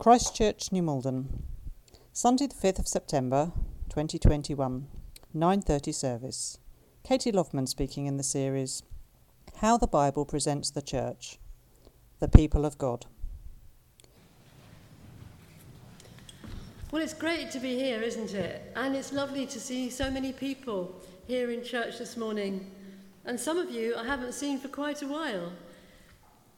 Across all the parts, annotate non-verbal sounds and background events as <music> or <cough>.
Christchurch, New Malden, Sunday the 5th of September 2021, 9:30 service. Katie Loveman speaking in the series How the Bible Presents the Church, the People of God. Well, it's great to be here, isn't it? And it's lovely to see so many people here in church this morning. And some of you I haven't seen for quite a while.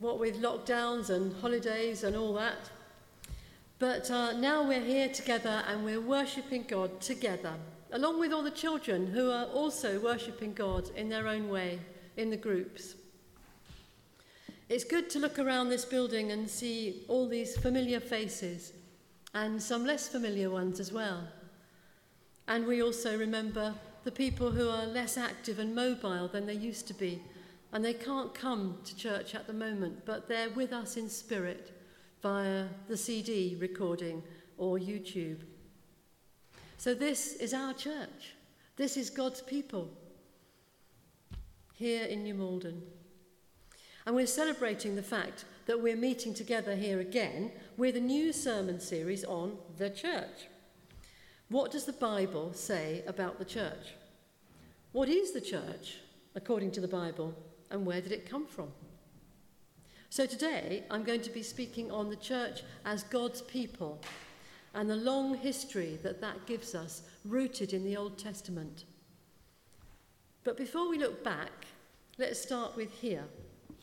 What with lockdowns and holidays and all that. But uh, now we're here together and we're worshipping God together, along with all the children who are also worshipping God in their own way in the groups. It's good to look around this building and see all these familiar faces and some less familiar ones as well. And we also remember the people who are less active and mobile than they used to be, and they can't come to church at the moment, but they're with us in spirit via the CD recording or YouTube. So, this is our church. This is God's people here in New Malden. And we're celebrating the fact that we're meeting together here again with a new sermon series on the church. What does the Bible say about the church? What is the church according to the Bible, and where did it come from? So today I'm going to be speaking on the church as God's people and the long history that that gives us, rooted in the Old Testament. But before we look back, let's start with here.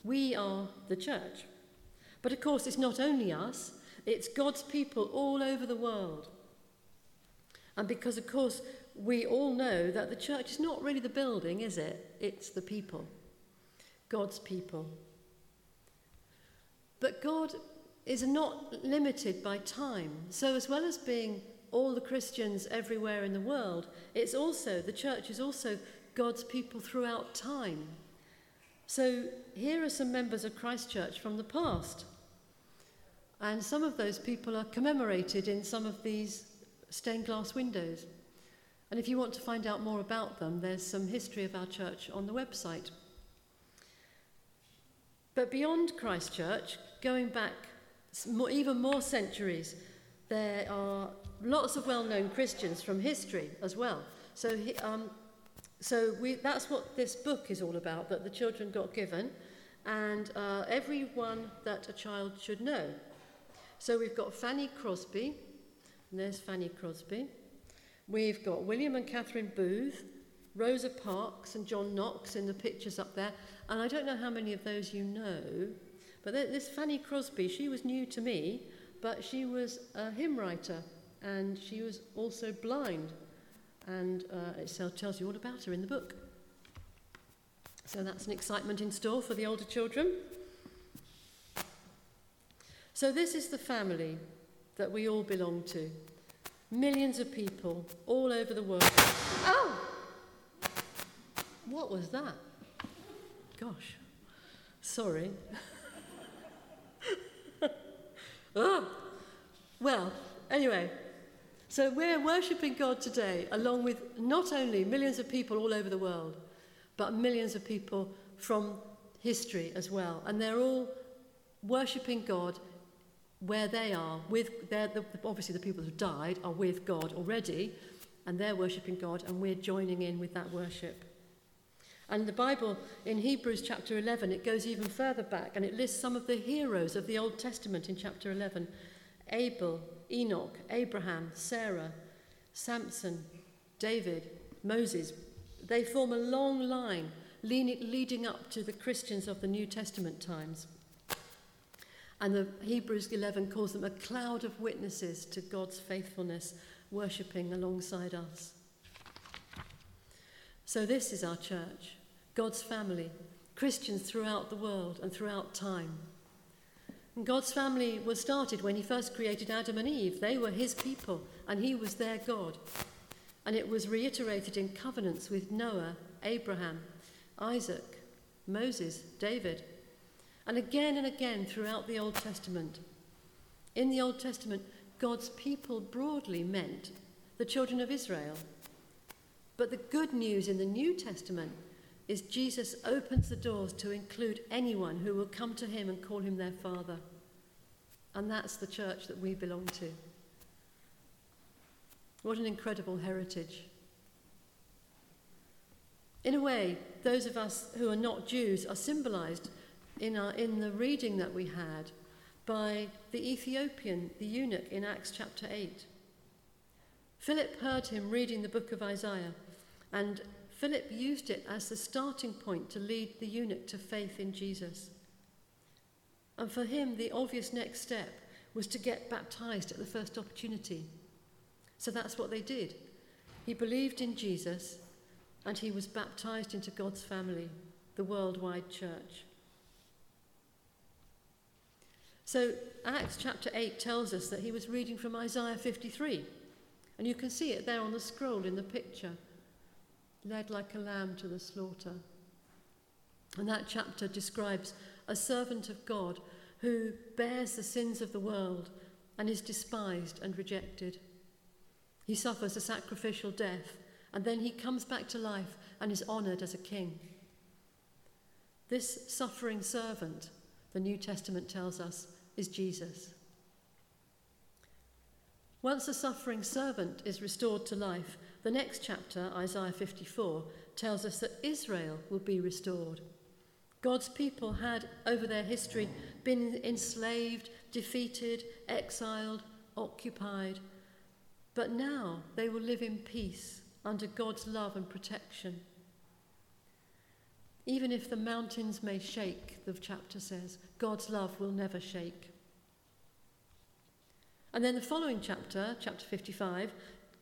We are the church. But of course, it's not only us, it's God's people all over the world. And because, of course, we all know that the church is not really the building, is it? It's the people. God's people. But God is not limited by time. So, as well as being all the Christians everywhere in the world, it's also, the church is also God's people throughout time. So, here are some members of Christchurch from the past. And some of those people are commemorated in some of these stained glass windows. And if you want to find out more about them, there's some history of our church on the website. But beyond Christchurch, going back even more centuries, there are lots of well known Christians from history as well. So, um, so we, that's what this book is all about that the children got given, and uh, everyone that a child should know. So we've got Fanny Crosby, and there's Fanny Crosby. We've got William and Catherine Booth, Rosa Parks, and John Knox in the pictures up there. And I don't know how many of those you know, but this Fanny Crosby, she was new to me, but she was a hymn writer and she was also blind. And uh, it tells you all about her in the book. So that's an excitement in store for the older children. So, this is the family that we all belong to. Millions of people all over the world. Oh! What was that? Gosh. Sorry. <laughs> oh. Well, anyway, so we're worshipping God today along with not only millions of people all over the world, but millions of people from history as well. And they're all worshipping God where they are, with the, obviously the people who died are with God already, and they're worshipping God, and we're joining in with that worship. And the Bible in Hebrews chapter 11, it goes even further back and it lists some of the heroes of the Old Testament in chapter 11 Abel, Enoch, Abraham, Sarah, Samson, David, Moses. They form a long line leading up to the Christians of the New Testament times. And the Hebrews 11 calls them a cloud of witnesses to God's faithfulness, worshipping alongside us. So, this is our church, God's family, Christians throughout the world and throughout time. And God's family was started when He first created Adam and Eve. They were His people, and He was their God. And it was reiterated in covenants with Noah, Abraham, Isaac, Moses, David, and again and again throughout the Old Testament. In the Old Testament, God's people broadly meant the children of Israel. But the good news in the New Testament is Jesus opens the doors to include anyone who will come to him and call him their father. And that's the church that we belong to. What an incredible heritage. In a way, those of us who are not Jews are symbolized in, our, in the reading that we had by the Ethiopian, the eunuch, in Acts chapter 8. Philip heard him reading the book of Isaiah, and Philip used it as the starting point to lead the eunuch to faith in Jesus. And for him, the obvious next step was to get baptized at the first opportunity. So that's what they did. He believed in Jesus and he was baptized into God's family, the worldwide church. So, Acts chapter 8 tells us that he was reading from Isaiah 53. And you can see it there on the scroll in the picture led like a lamb to the slaughter. And that chapter describes a servant of God who bears the sins of the world and is despised and rejected. He suffers a sacrificial death and then he comes back to life and is honoured as a king. This suffering servant, the New Testament tells us, is Jesus. Once a suffering servant is restored to life, the next chapter, Isaiah 54, tells us that Israel will be restored. God's people had, over their history, been enslaved, defeated, exiled, occupied, but now they will live in peace under God's love and protection. Even if the mountains may shake, the chapter says, God's love will never shake. And then the following chapter, chapter 55,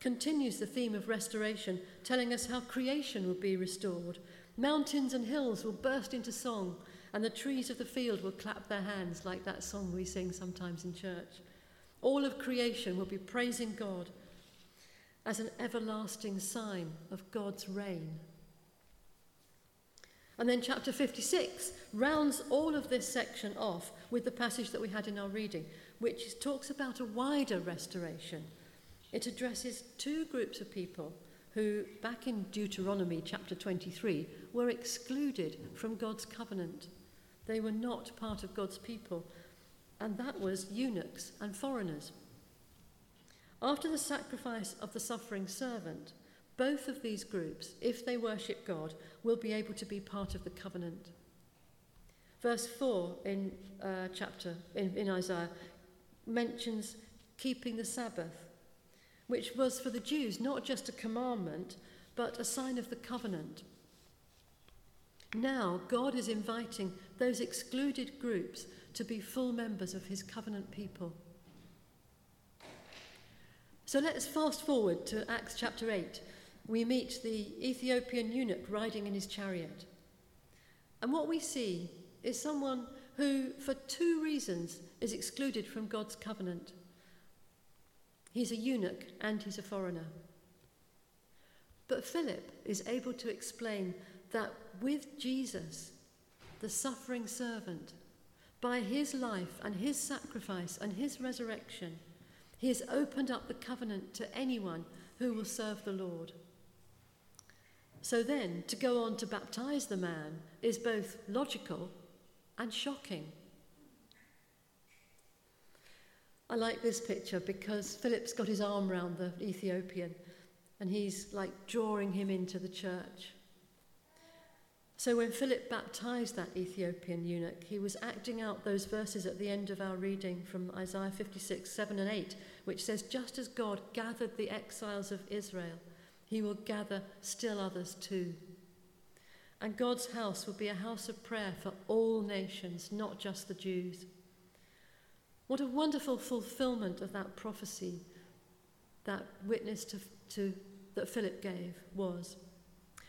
continues the theme of restoration, telling us how creation will be restored. Mountains and hills will burst into song, and the trees of the field will clap their hands, like that song we sing sometimes in church. All of creation will be praising God as an everlasting sign of God's reign. And then chapter 56 rounds all of this section off with the passage that we had in our reading, which talks about a wider restoration. It addresses two groups of people who, back in Deuteronomy chapter 23, were excluded from God's covenant. They were not part of God's people, and that was eunuchs and foreigners. After the sacrifice of the suffering servant, both of these groups, if they worship God, will be able to be part of the covenant. Verse 4 in uh, chapter in, in Isaiah mentions keeping the Sabbath, which was for the Jews not just a commandment, but a sign of the covenant. Now, God is inviting those excluded groups to be full members of his covenant people. So let's fast forward to Acts chapter 8. We meet the Ethiopian eunuch riding in his chariot. And what we see is someone who, for two reasons, is excluded from God's covenant. He's a eunuch and he's a foreigner. But Philip is able to explain that with Jesus, the suffering servant, by his life and his sacrifice and his resurrection, he has opened up the covenant to anyone who will serve the Lord. So then, to go on to baptize the man is both logical and shocking. I like this picture because Philip's got his arm round the Ethiopian and he's like drawing him into the church. So when Philip baptized that Ethiopian eunuch, he was acting out those verses at the end of our reading from Isaiah 56, 7 and 8, which says, Just as God gathered the exiles of Israel, he will gather still others too. And God's house will be a house of prayer for all nations, not just the Jews. What a wonderful fulfillment of that prophecy that witness to, to, that Philip gave was.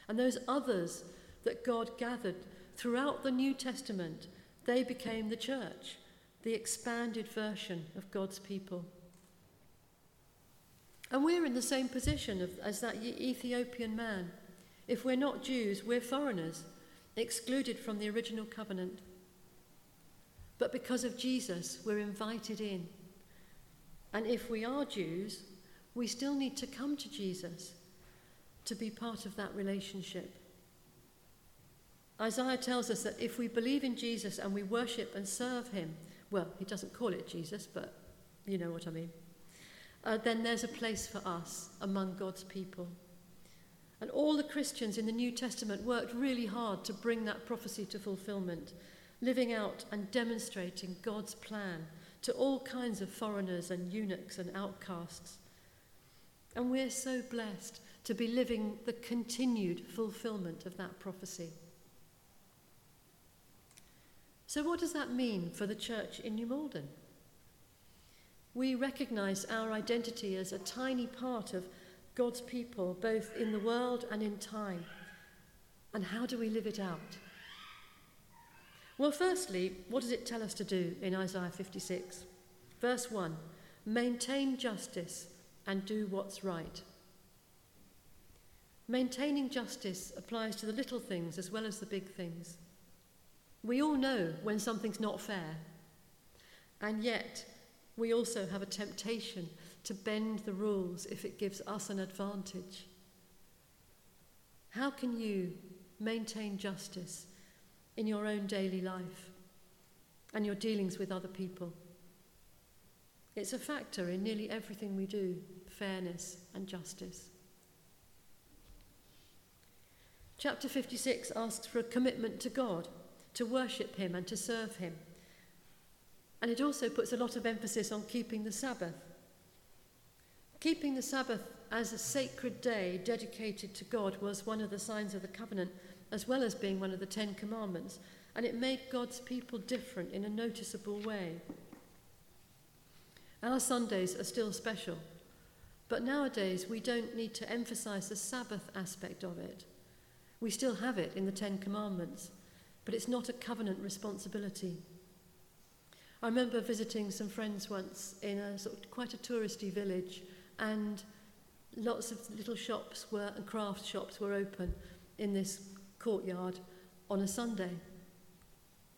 And those others that God gathered throughout the New Testament, they became the church, the expanded version of God's people. And we're in the same position as that Ethiopian man. If we're not Jews, we're foreigners, excluded from the original covenant. But because of Jesus, we're invited in. And if we are Jews, we still need to come to Jesus to be part of that relationship. Isaiah tells us that if we believe in Jesus and we worship and serve him, well, he doesn't call it Jesus, but you know what I mean, uh, then there's a place for us among God's people. And all the Christians in the New Testament worked really hard to bring that prophecy to fulfillment, living out and demonstrating God's plan to all kinds of foreigners and eunuchs and outcasts. And we're so blessed to be living the continued fulfillment of that prophecy. So, what does that mean for the church in New Malden? We recognise our identity as a tiny part of God's people, both in the world and in time. And how do we live it out? Well, firstly, what does it tell us to do in Isaiah 56? Verse 1 Maintain justice and do what's right. Maintaining justice applies to the little things as well as the big things. We all know when something's not fair, and yet we also have a temptation to bend the rules if it gives us an advantage. How can you maintain justice in your own daily life and your dealings with other people? It's a factor in nearly everything we do fairness and justice. Chapter 56 asks for a commitment to God, to worship Him and to serve Him. And it also puts a lot of emphasis on keeping the Sabbath. Keeping the Sabbath as a sacred day dedicated to God was one of the signs of the covenant, as well as being one of the Ten Commandments, and it made God's people different in a noticeable way. Our Sundays are still special, but nowadays we don't need to emphasize the Sabbath aspect of it. We still have it in the Ten Commandments, but it's not a covenant responsibility. I remember visiting some friends once in a sort of quite a touristy village, and lots of little shops were and craft shops were open in this courtyard on a Sunday.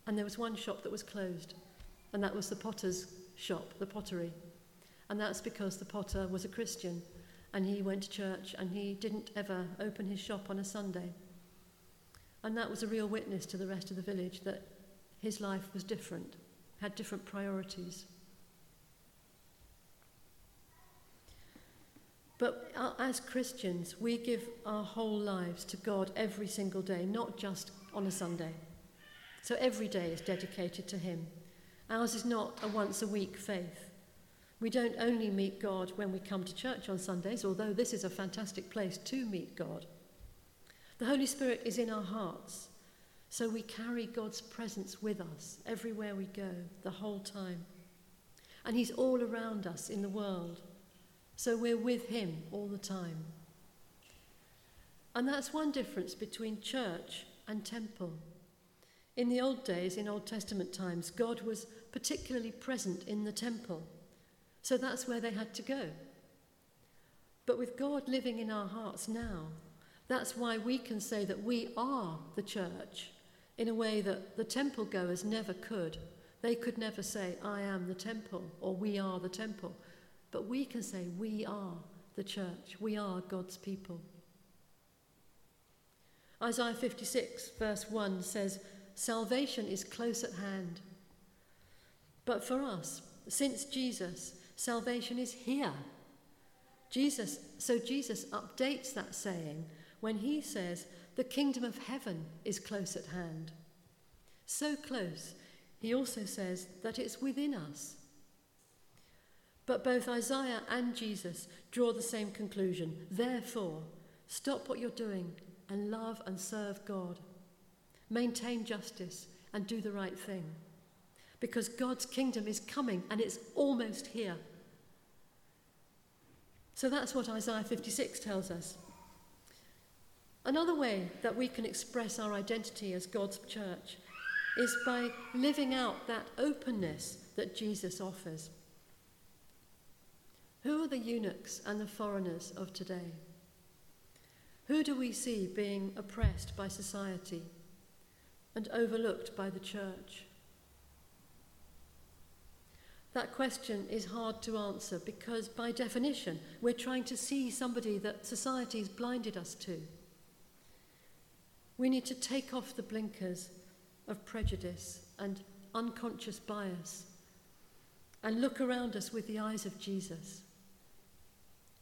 And there was one shop that was closed, and that was the potter's shop, the pottery. And that's because the potter was a Christian and he went to church and he didn't ever open his shop on a Sunday. And that was a real witness to the rest of the village that his life was different had different priorities. But uh, as Christians, we give our whole lives to God every single day, not just on a Sunday. So every day is dedicated to Him. Ours is not a once a week faith. We don't only meet God when we come to church on Sundays, although this is a fantastic place to meet God. The Holy Spirit is in our hearts. So we carry God's presence with us everywhere we go, the whole time. And He's all around us in the world. So we're with Him all the time. And that's one difference between church and temple. In the old days, in Old Testament times, God was particularly present in the temple. So that's where they had to go. But with God living in our hearts now, that's why we can say that we are the church in a way that the temple goers never could. They could never say, I am the temple or we are the temple. But we can say, we are the church, we are God's people. Isaiah 56, verse 1 says, Salvation is close at hand. But for us, since Jesus, salvation is here. Jesus, so Jesus updates that saying when he says, the kingdom of heaven is close at hand. So close, he also says that it's within us. But both Isaiah and Jesus draw the same conclusion. Therefore, stop what you're doing and love and serve God. Maintain justice and do the right thing. Because God's kingdom is coming and it's almost here. So that's what Isaiah 56 tells us. Another way that we can express our identity as God's church is by living out that openness that Jesus offers. Who are the eunuchs and the foreigners of today? Who do we see being oppressed by society and overlooked by the church? That question is hard to answer because, by definition, we're trying to see somebody that society has blinded us to. We need to take off the blinkers of prejudice and unconscious bias and look around us with the eyes of Jesus.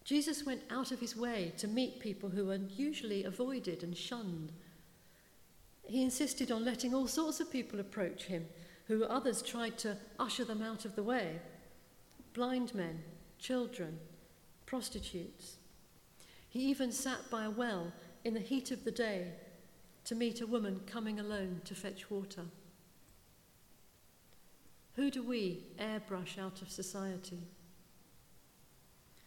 Jesus went out of his way to meet people who were usually avoided and shunned. He insisted on letting all sorts of people approach him, who others tried to usher them out of the way blind men, children, prostitutes. He even sat by a well in the heat of the day to meet a woman coming alone to fetch water. Who do we airbrush out of society?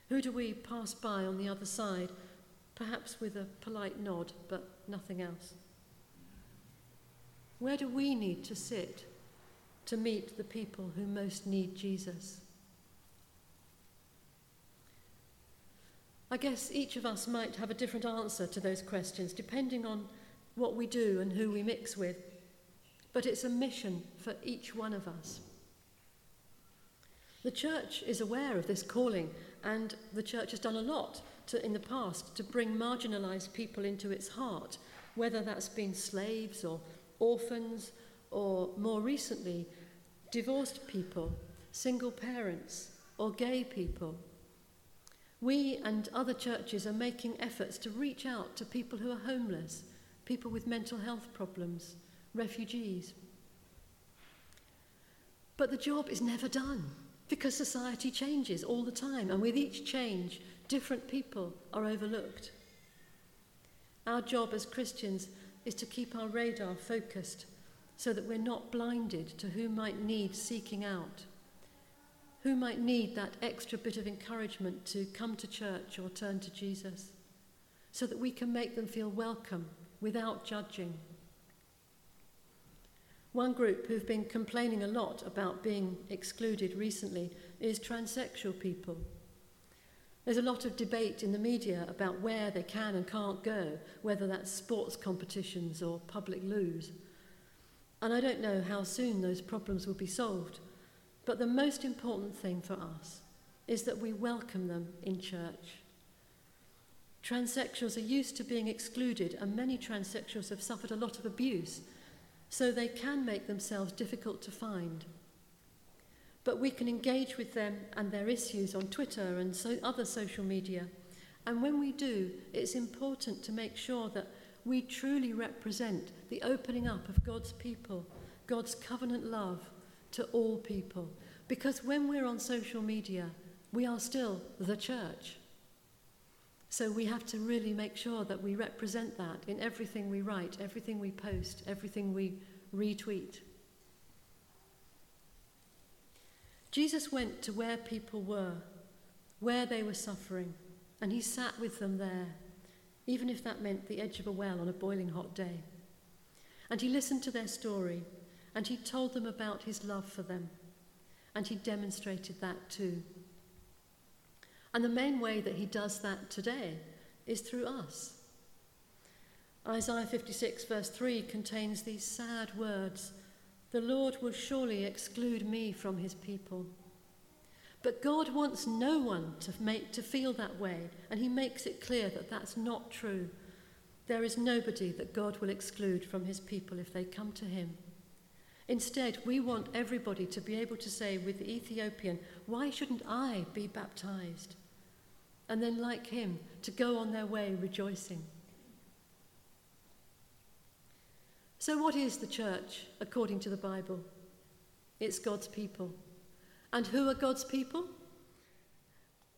Who do we pass by on the other side, perhaps with a polite nod, but nothing else? Where do we need to sit to meet the people who most need Jesus? I guess each of us might have a different answer to those questions depending on what we do and who we mix with. But it's a mission for each one of us. The church is aware of this calling, and the church has done a lot to, in the past to bring marginalised people into its heart, whether that's been slaves or orphans, or more recently, divorced people, single parents, or gay people. We and other churches are making efforts to reach out to people who are homeless, people with mental health problems, refugees. But the job is never done because society changes all the time, and with each change, different people are overlooked. Our job as Christians is to keep our radar focused so that we're not blinded to who might need seeking out, who might need that extra bit of encouragement to come to church or turn to Jesus, so that we can make them feel welcome without judging. One group who've been complaining a lot about being excluded recently is transsexual people. There's a lot of debate in the media about where they can and can't go, whether that's sports competitions or public loos. And I don't know how soon those problems will be solved. But the most important thing for us is that we welcome them in church. Transsexuals are used to being excluded, and many transsexuals have suffered a lot of abuse so they can make themselves difficult to find. But we can engage with them and their issues on Twitter and so other social media. And when we do, it's important to make sure that we truly represent the opening up of God's people, God's covenant love to all people. Because when we're on social media, we are still the church. So we have to really make sure that we represent that in everything we write, everything we post, everything we retweet. Jesus went to where people were, where they were suffering, and he sat with them there, even if that meant the edge of a well on a boiling hot day. And he listened to their story, and he told them about his love for them, and he demonstrated that too. And the main way that he does that today is through us. Isaiah 56, verse 3, contains these sad words The Lord will surely exclude me from his people. But God wants no one to, make, to feel that way, and he makes it clear that that's not true. There is nobody that God will exclude from his people if they come to him. Instead, we want everybody to be able to say with the Ethiopian, Why shouldn't I be baptized? And then, like him, to go on their way rejoicing. So, what is the church according to the Bible? It's God's people. And who are God's people?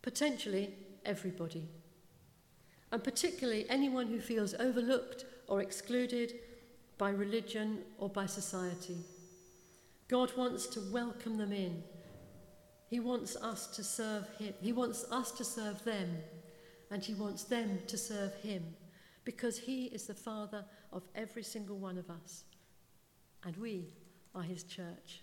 Potentially everybody. And particularly anyone who feels overlooked or excluded by religion or by society. God wants to welcome them in. He wants us to serve Him. He wants us to serve them. And He wants them to serve Him because He is the Father of every single one of us. And we are His church.